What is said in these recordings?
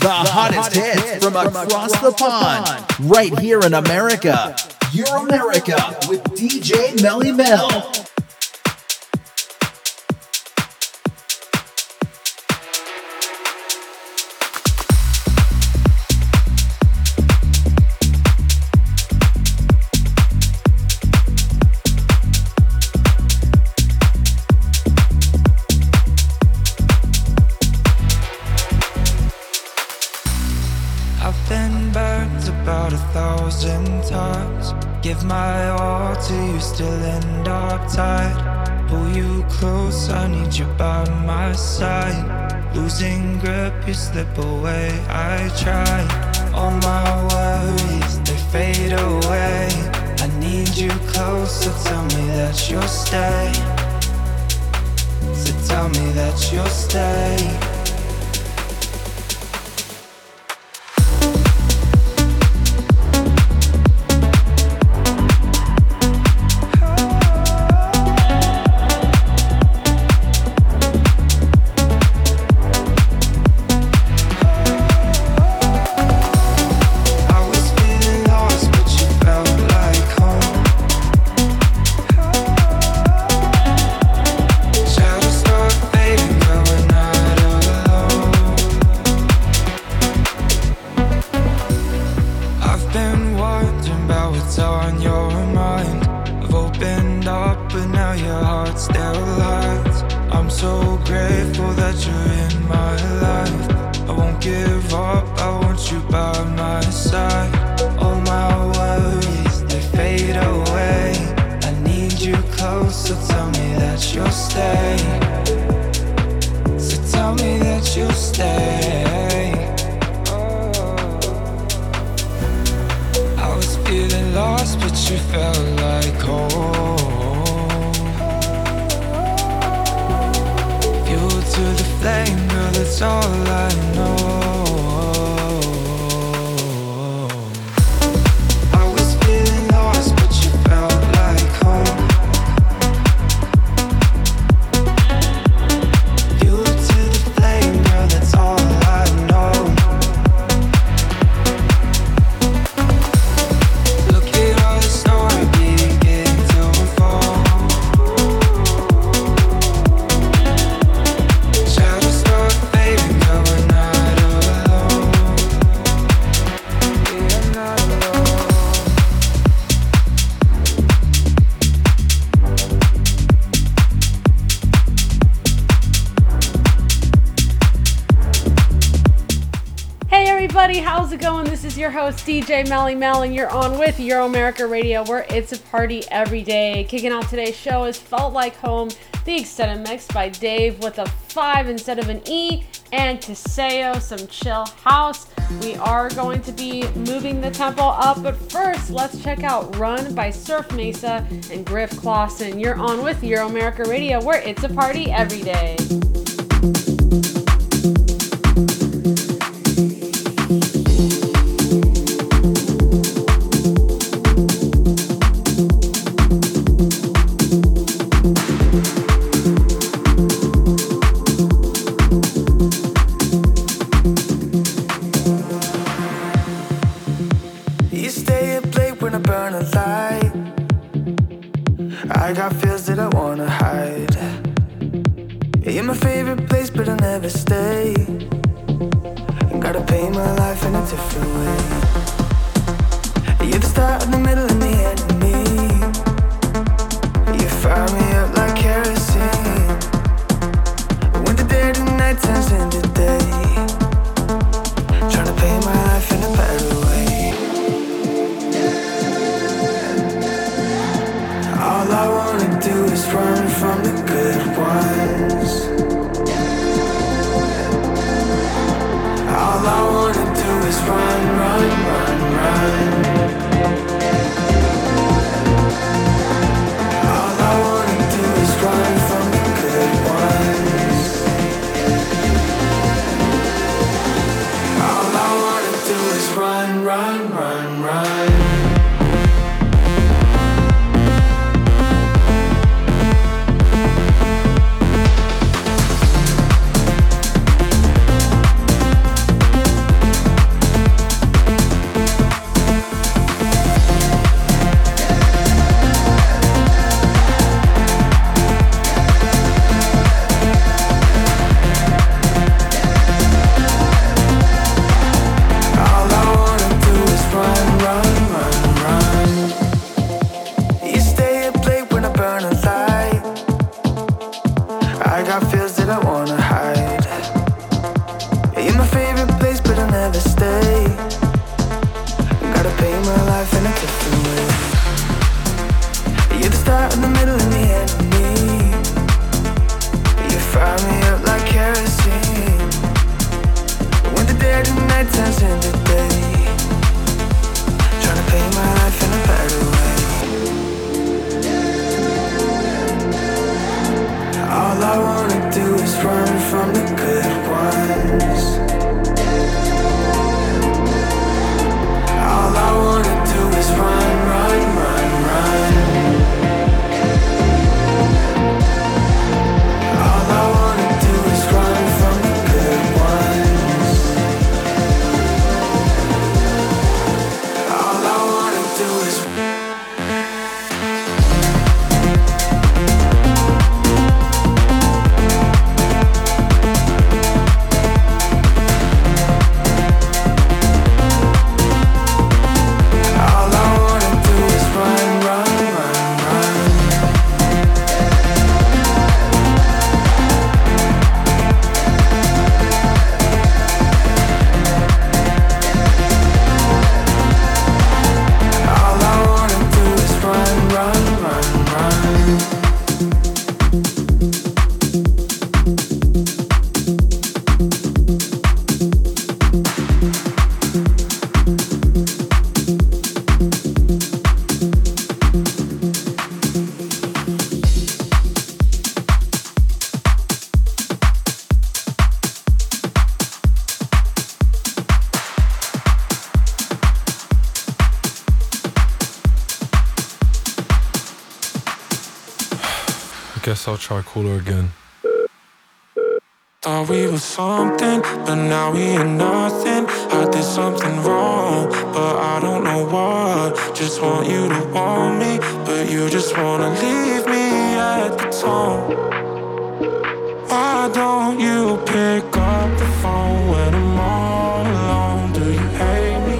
The, hottest, hits, from, across, the pond, right here in America. Your America with DJ Melly Mel. all I need DJ Melly Mel, and you're on with Euromerica Radio, where it's a party every day. Kicking off today's show is Felt Like Home, the extended mix by Dave with a 5 instead of an E, and Taseo, some chill house. We are going to be moving the tempo up, but first, let's check out Run by Surf Mesa and Griff Clawson. You're on with Euromerica Radio, where it's a party every day. Call again. Thought we were something, but now we ain't nothing. I did something wrong, but I don't know what. Just want you to want me, but you just wanna leave me at the tone. Why don't you pick up the phone when I'm all alone? Do you hate me?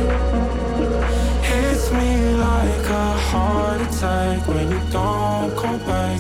Hits me like a heart attack when you don't.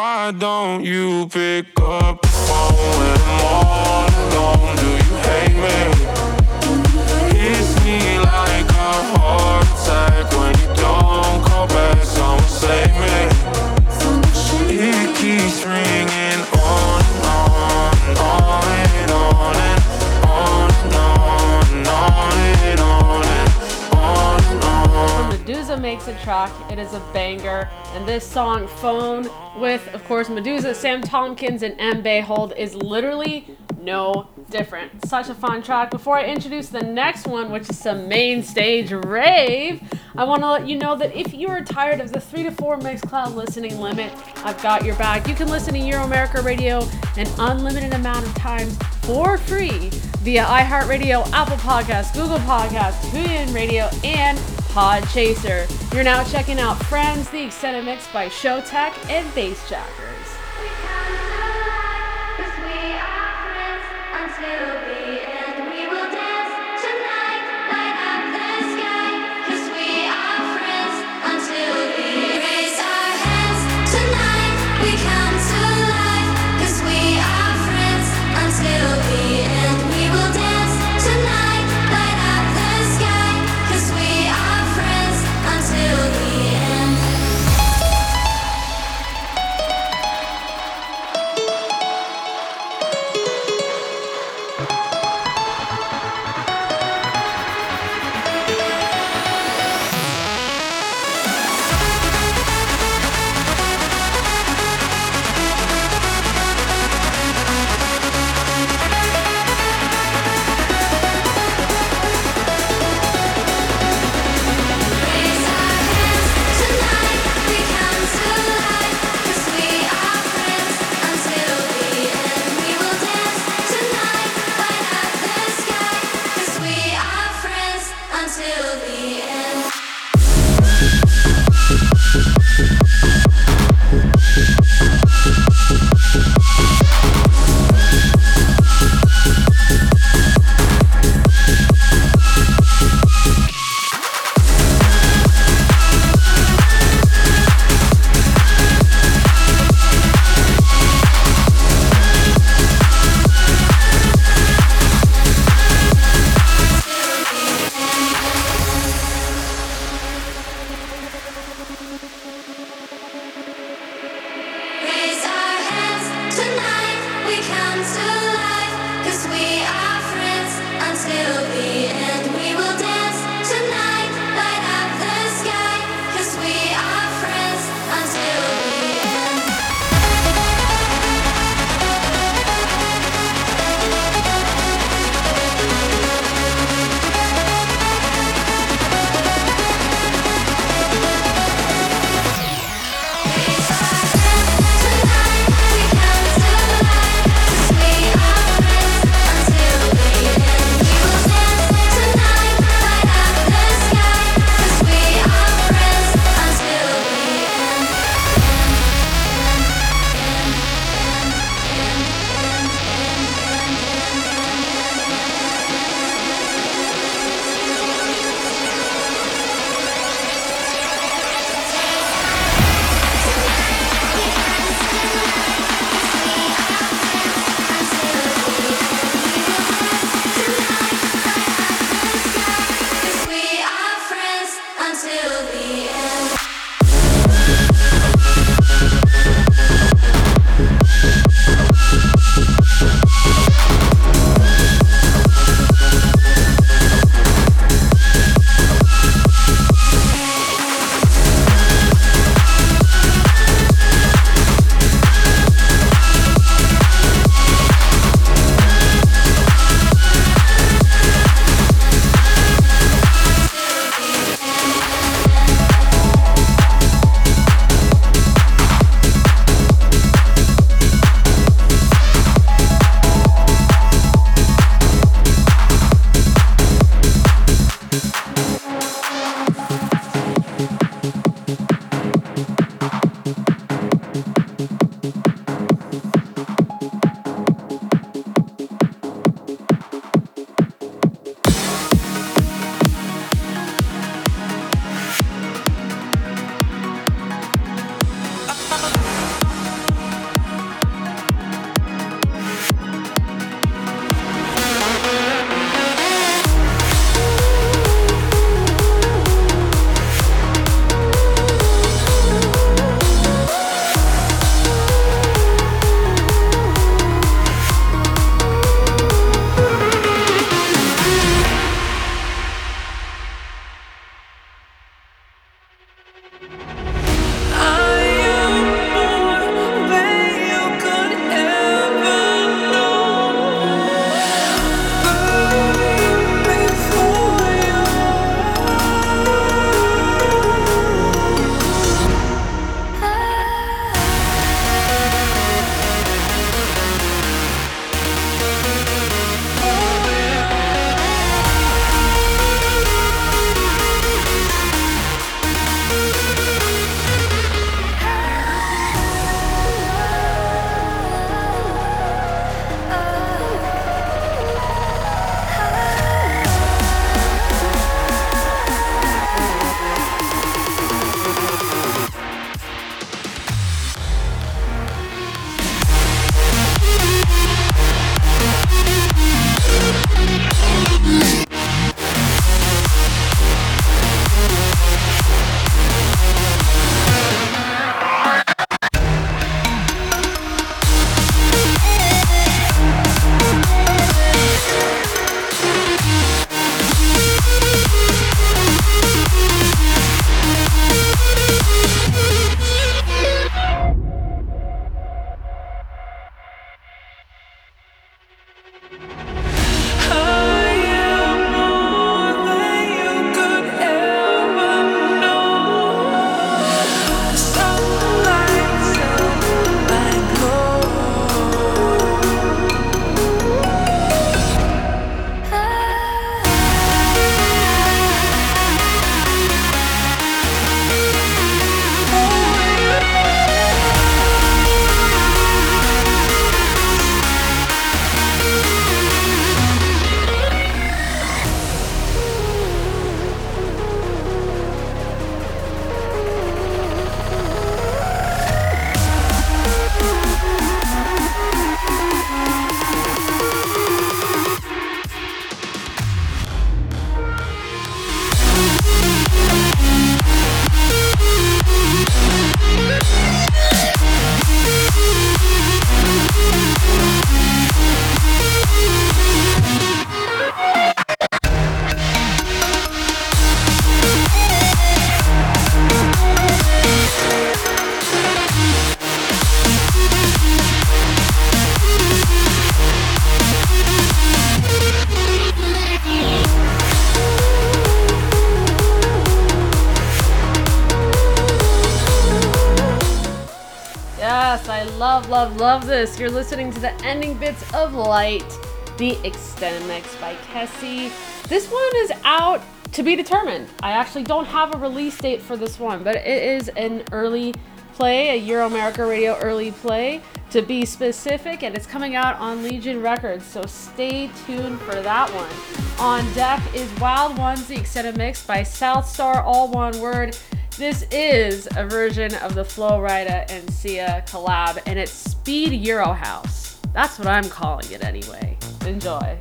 Why don't you pick up the phone when I'm all alone? Do you hate me? Meduza makes a track. It is a banger. And this song, Phone, with, of course, Meduza, Sam Tompkins, and Em Beihold, is literally no different. Such a fun track. Before I introduce the next one, which is some main stage rave, I want to let you know that if you are tired of the three to four Mixcloud listening limit, I've got your back. You can listen to Euromerica Radio an unlimited amount of times for free via iHeartRadio, Apple Podcasts, Google Podcasts, TuneIn Radio, and Podchaser. You're now checking out Friends, the extended mix by Showtek and Bassjackers. We Yes, I love, love, love this. You're listening to the ending bits of Light the extended mix by Kessie. This one is out to be determined. I actually don't have a release date for this one, but it is an early play, a Euromerica Radio early play to be specific, and it's coming out on Legion Records, so stay tuned for that one. On deck is Wild Ones, the extended mix by Southstar, all one word. This is a version of the Flo Rida and Sia collab, and it's Speed Euro House. That's what I'm calling it anyway. Enjoy.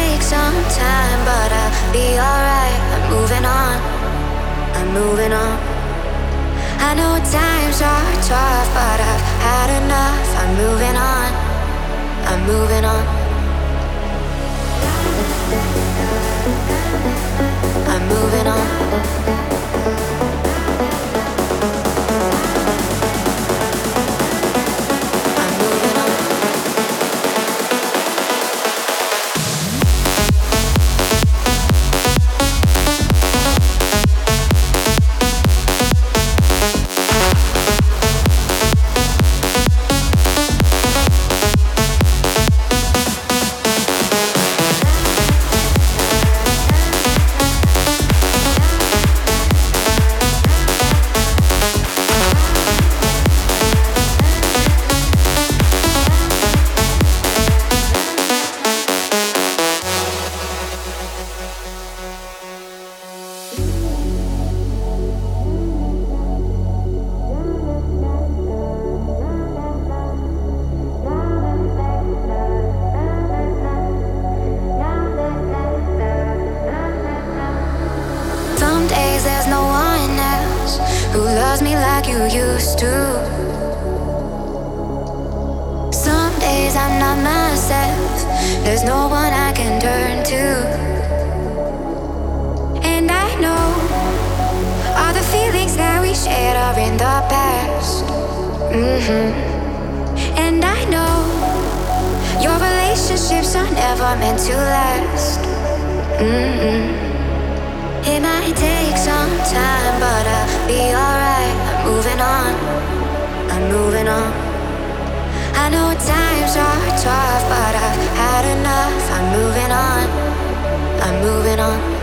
Take some time, but I'll be alright. I'm moving on. I'm moving on. I know times are tough, but I've had enough. I'm moving on. I'm moving on. I'm moving on. Relationships are never meant to last. hmm it might take some time, but I'll be alright. I'm moving on. I'm moving on. I know times are tough, but I've had enough. I'm moving on. I'm moving on.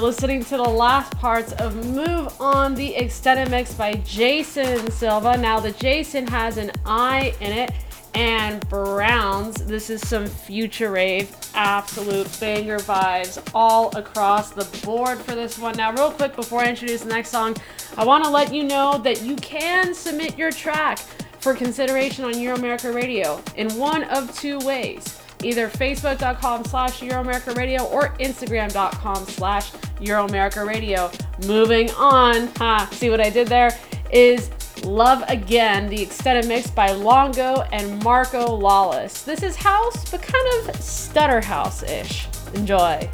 Listening to the last parts of Move On, the extended mix by Jason Silva. Now, the Jason has an I in it and Browns. This is some future rave, absolute banger vibes all across the board for this one. Now, real quick before I introduce the next song, I want to let you know that you can submit your track for consideration on Euromerica Radio in one of two ways either facebook.com slash Euromerica Radio or instagram.com slash Euromerica Radio. Moving on, ha, see what I did there? Is Love Again, the extended mix by Longo and Marco Lawless. This is house, but kind of stutter house ish. Enjoy.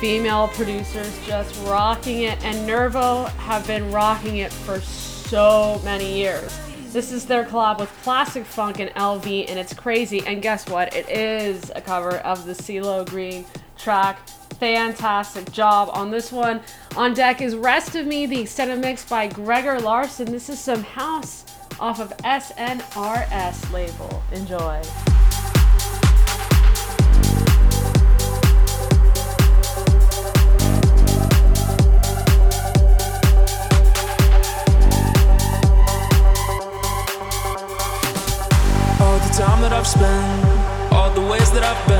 Female producers just rocking it, and Nervo have been rocking it for so many years. This is their collab with Plastic Funk and LV, and it's crazy. And guess what? It is a cover of the CeeLo Green track. Fantastic job on this one. On deck is Rest of Me, the extended mix by Gregor Larson. This is some house off of SNRS label. Enjoy. Spent, all the ways that I've been,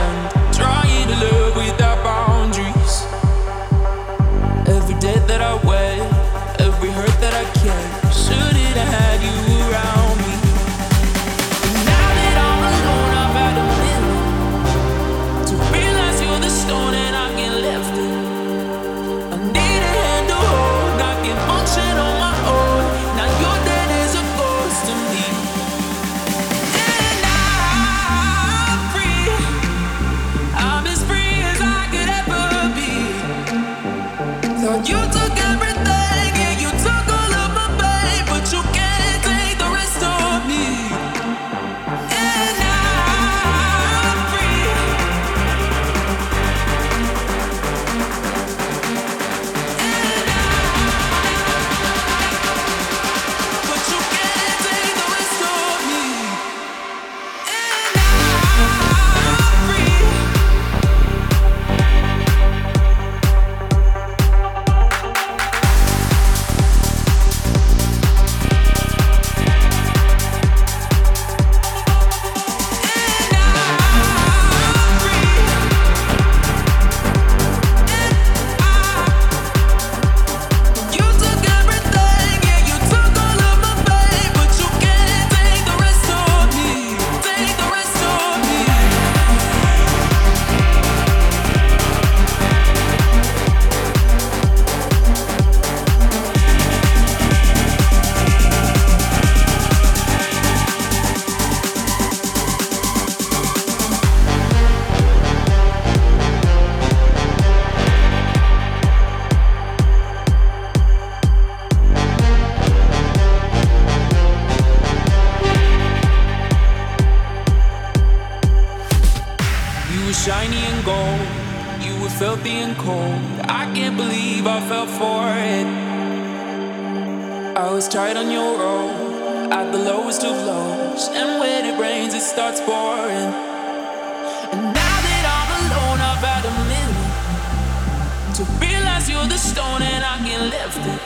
you're the stone and I can lift it.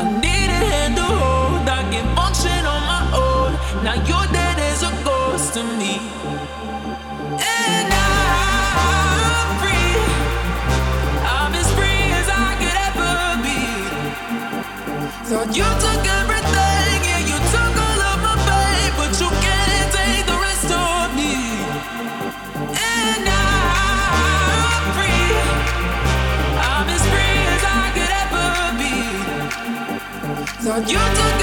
I need a hand to hold, I can function on my own. Now you're dead as a ghost to me. And I'm free. I'm as free as I could ever be. Thought you you took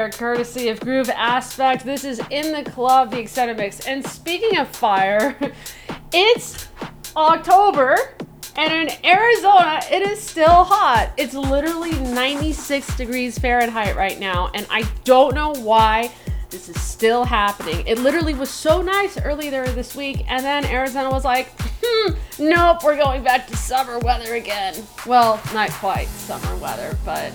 Fire, courtesy of Groove Aspect. This is in the club, the extended mix. And speaking of fire, it's October, and in Arizona, it is still hot. It's literally 96 degrees Fahrenheit right now, and I don't know why this is still happening. It literally was so nice earlier this week, and then Arizona was like, hmm, nope, we're going back to summer weather again. Well, not quite summer weather, but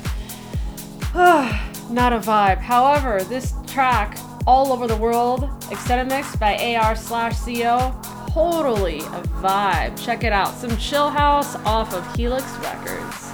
not a vibe. However, this track, All Over the World, extended mix by AR slash CO, totally a vibe. Check it out. Some chill house off of Helix Records.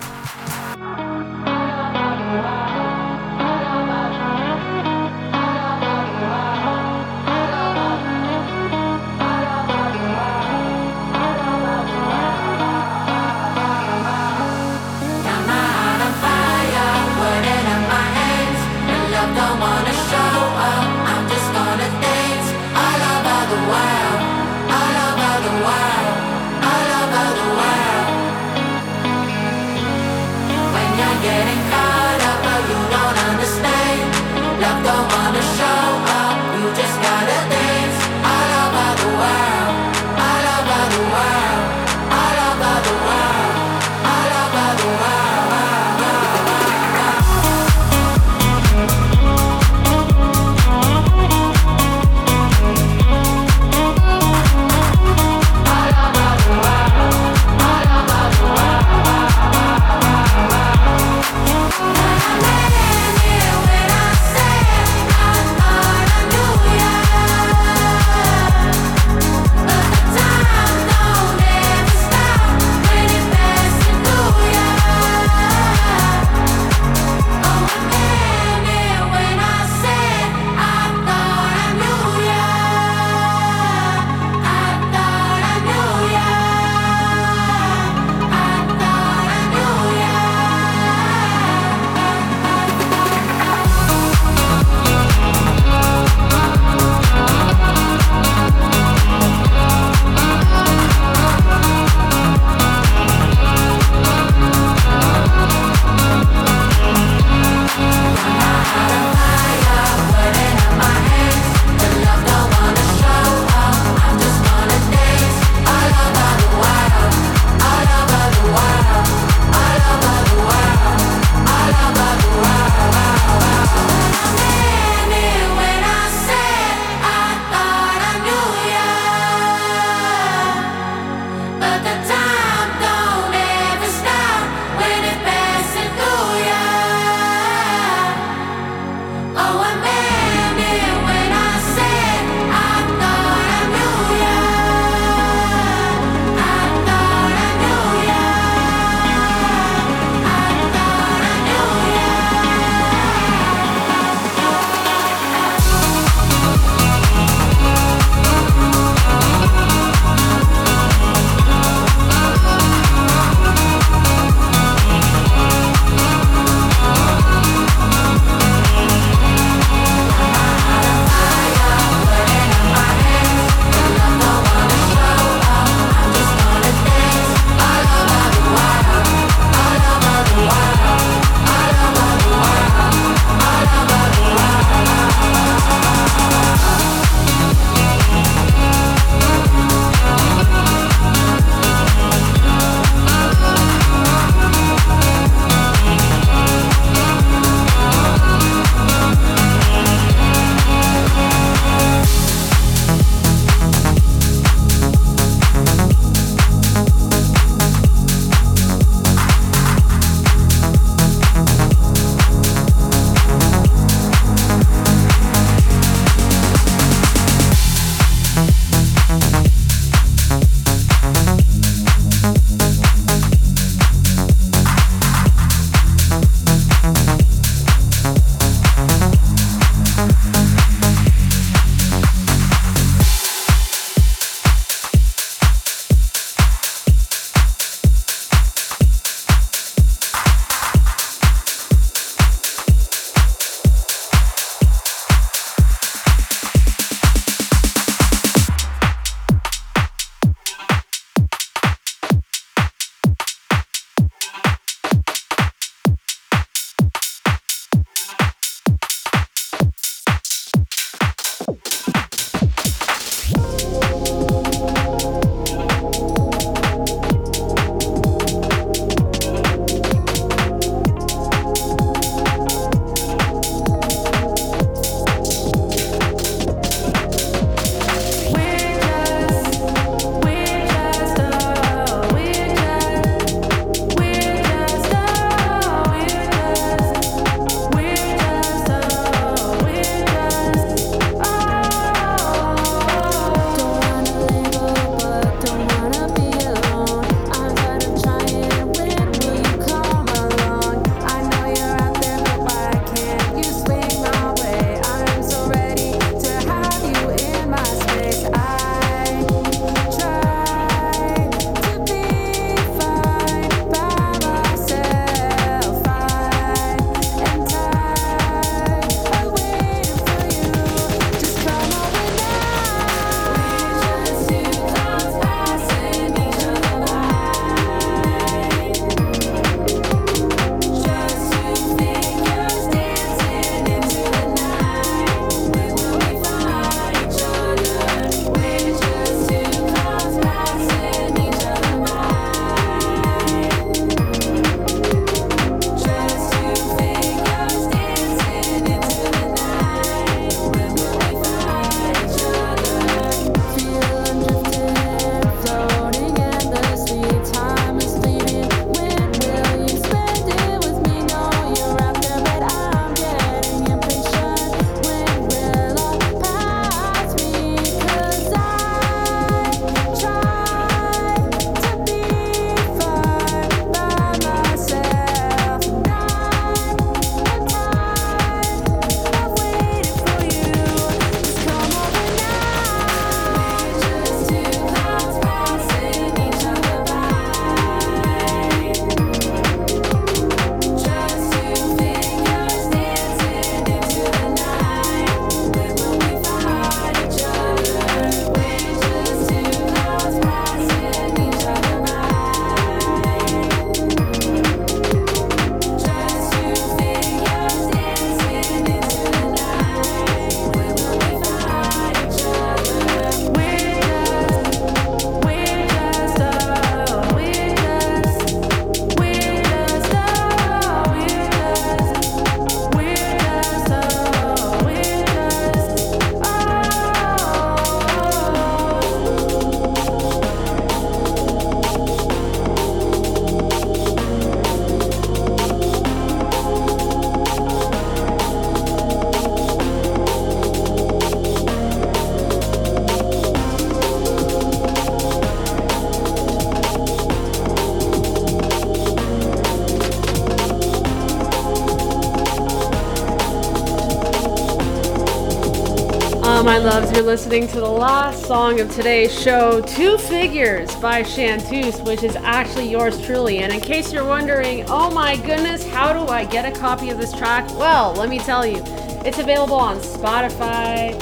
Loves, you're listening to the last song of today's show, Two Figures by Chanteuse, which is actually yours truly. And in case you're wondering, oh my goodness, how do I get a copy of this track? Well, let me tell you, it's available on Spotify,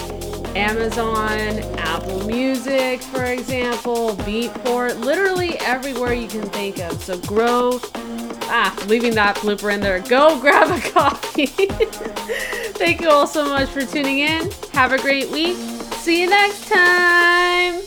Amazon, Apple Music, for example, Beatport, literally everywhere you can think of. So grow. Ah, leaving that blooper in there. Go grab a coffee. Thank you all so much for tuning in. Have a great week. See you next time.